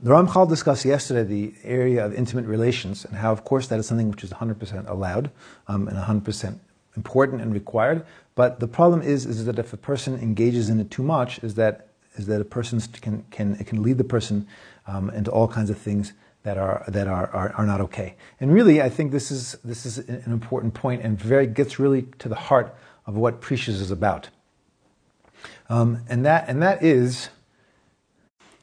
The Ramchal discussed yesterday the area of intimate relations and how, of course, that is something which is 100% allowed um, and 100% important and required. But the problem is, is that if a person engages in it too much, is that is that a person can can it can lead the person um, into all kinds of things that are that are, are, are not okay. And really, I think this is this is an important point and very gets really to the heart of what Perishus is about. Um, and that and that is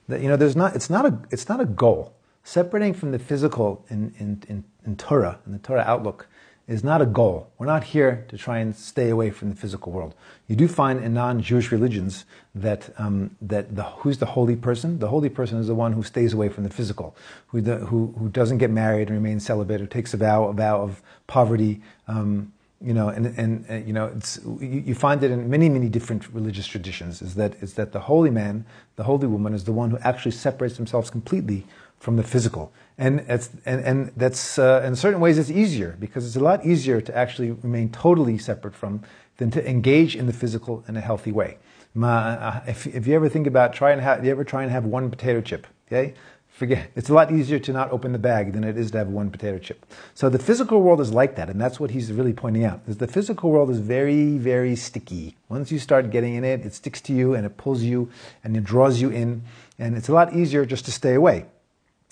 that you know there's not it's not a it's not a goal. Separating from the physical in, in, in, in Torah, in the Torah outlook, is not a goal. We're not here to try and stay away from the physical world. You do find in non-Jewish religions that um, that the, who's the holy person? The holy person is the one who stays away from the physical, who the, who, who doesn't get married and remains celibate, or takes a vow a vow of poverty, um, you know, and, and, you know, it's, you, you, find it in many, many different religious traditions. Is that is that the holy man, the holy woman, is the one who actually separates themselves completely from the physical, and it's, and, and that's uh, in certain ways it's easier because it's a lot easier to actually remain totally separate from than to engage in the physical in a healthy way. Uh, if, if you ever think about try and have, you ever try and have one potato chip, okay? Forget it's a lot easier to not open the bag than it is to have one potato chip. So the physical world is like that and that's what he's really pointing out is the physical world is very very sticky. Once you start getting in it it sticks to you and it pulls you and it draws you in and it's a lot easier just to stay away.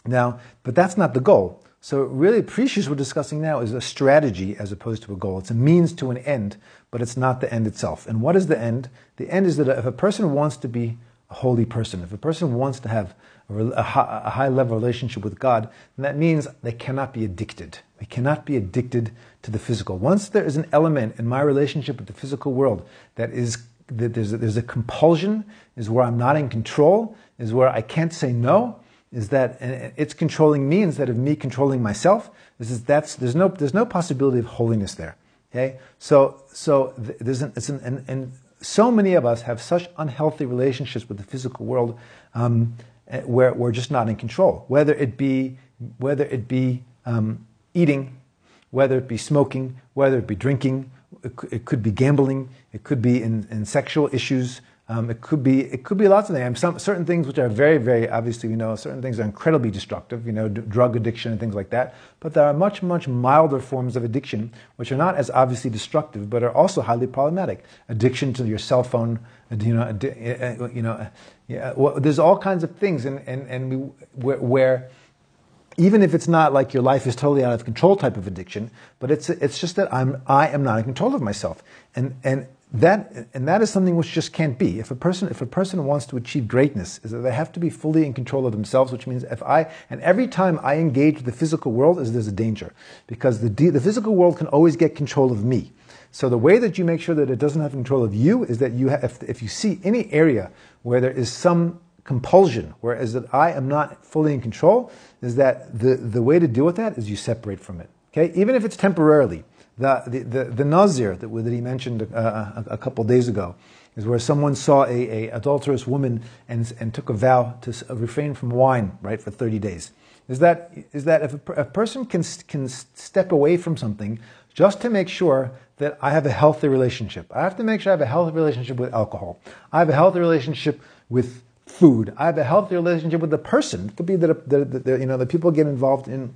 Now but that's not the goal. So really Perishus we're discussing now is a strategy as opposed to a goal. It's a means to an end but it's not the end itself. And what is the end? The end is that if a person wants to be a holy person if a person wants to have a high level relationship with God, then that means they cannot be addicted. They cannot be addicted to the physical. Once there is an element in my relationship with the physical world that is that there's a, there's a compulsion, is where I'm not in control, is where I can't say no, is that it's controlling me instead of me controlling myself. This is that's there's no there's no possibility of holiness there. Okay, so so there's an, it's an, and, and so many of us have such unhealthy relationships with the physical world. Um, uh, where we're just not in control. Whether it be whether it be um, eating, whether it be smoking, whether it be drinking, it could be gambling, it could be in, in sexual issues. Um, it could be it could be lots of things. Some certain things which are very very obviously we know certain things are incredibly destructive. You know, d- drug addiction and things like that. But there are much much milder forms of addiction which are not as obviously destructive, but are also highly problematic. Addiction to your cell phone, you know, uh, you know, yeah, well, there's all kinds of things, and and and we, where, where, even if it's not like your life is totally out of control type of addiction, but it's it's just that I'm I am not in control of myself, and and that and that is something which just can't be. If a person if a person wants to achieve greatness, is that they have to be fully in control of themselves, which means if I and every time I engage with the physical world, is there's a danger because the the physical world can always get control of me. So the way that you make sure that it doesn't have control of you is that you have, if, if you see any area where there is some compulsion, whereas that I am not fully in control, is that the, the way to deal with that is you separate from it. Okay, even if it's temporarily. The the the, the nazir that, that he mentioned uh, a, a, couple days ago is where someone saw a, a adulterous woman and and took a vow to refrain from wine right for thirty days. Is that is that if a, a person can can step away from something just to make sure that I have a healthy relationship. I have to make sure I have a healthy relationship with alcohol. I have a healthy relationship with food. I have a healthy relationship with the person. It could be that, that you know that people get involved in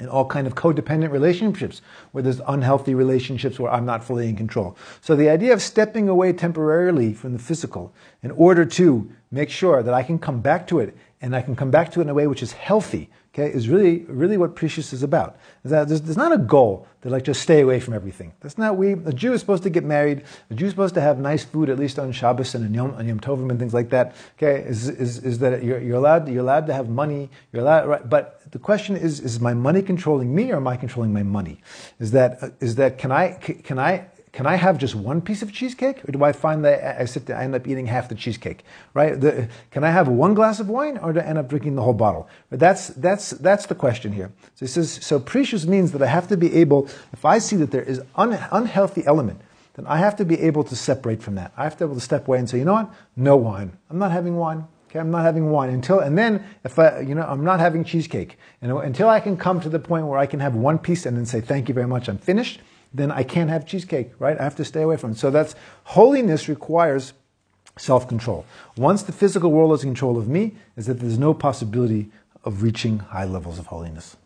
in all kind of codependent relationships where there's unhealthy relationships where I'm not fully in control. So the idea of stepping away temporarily from the physical in order to make sure that I can come back to it and I can come back to it in a way which is healthy, okay, is really, really what Perishus is about. Is that there's, there's, not a goal to like just stay away from everything. That's not we. A Jew is supposed to get married. A Jew is supposed to have nice food at least on Shabbos and on Yom, on Yom Tovim and things like that. Okay, is, is, is that you're, you're allowed you're allowed to have money. You're allowed, right? but the question is: Is my money controlling me, or am I controlling my money? Is that is that can I can I can I have just one piece of cheesecake, or do I find that I sit there, I end up eating half the cheesecake? Right? The, can I have one glass of wine, or do I end up drinking the whole bottle? But that's that's that's the question here. So he says, so Perishus means that I have to be able, if I see that there is un, unhealthy element, then I have to be able to separate from that. I have to be able to step away and say, you know what? No wine. I'm not having wine. Okay, I'm not having wine until, and then if I, you know, I'm not having cheesecake. And until I can come to the point where I can have one piece and then say, thank you very much, I'm finished then I can't have cheesecake, right? I have to stay away from it. So that's holiness requires self control. Once the physical world is in control of me, is that there's no possibility of reaching high levels of holiness.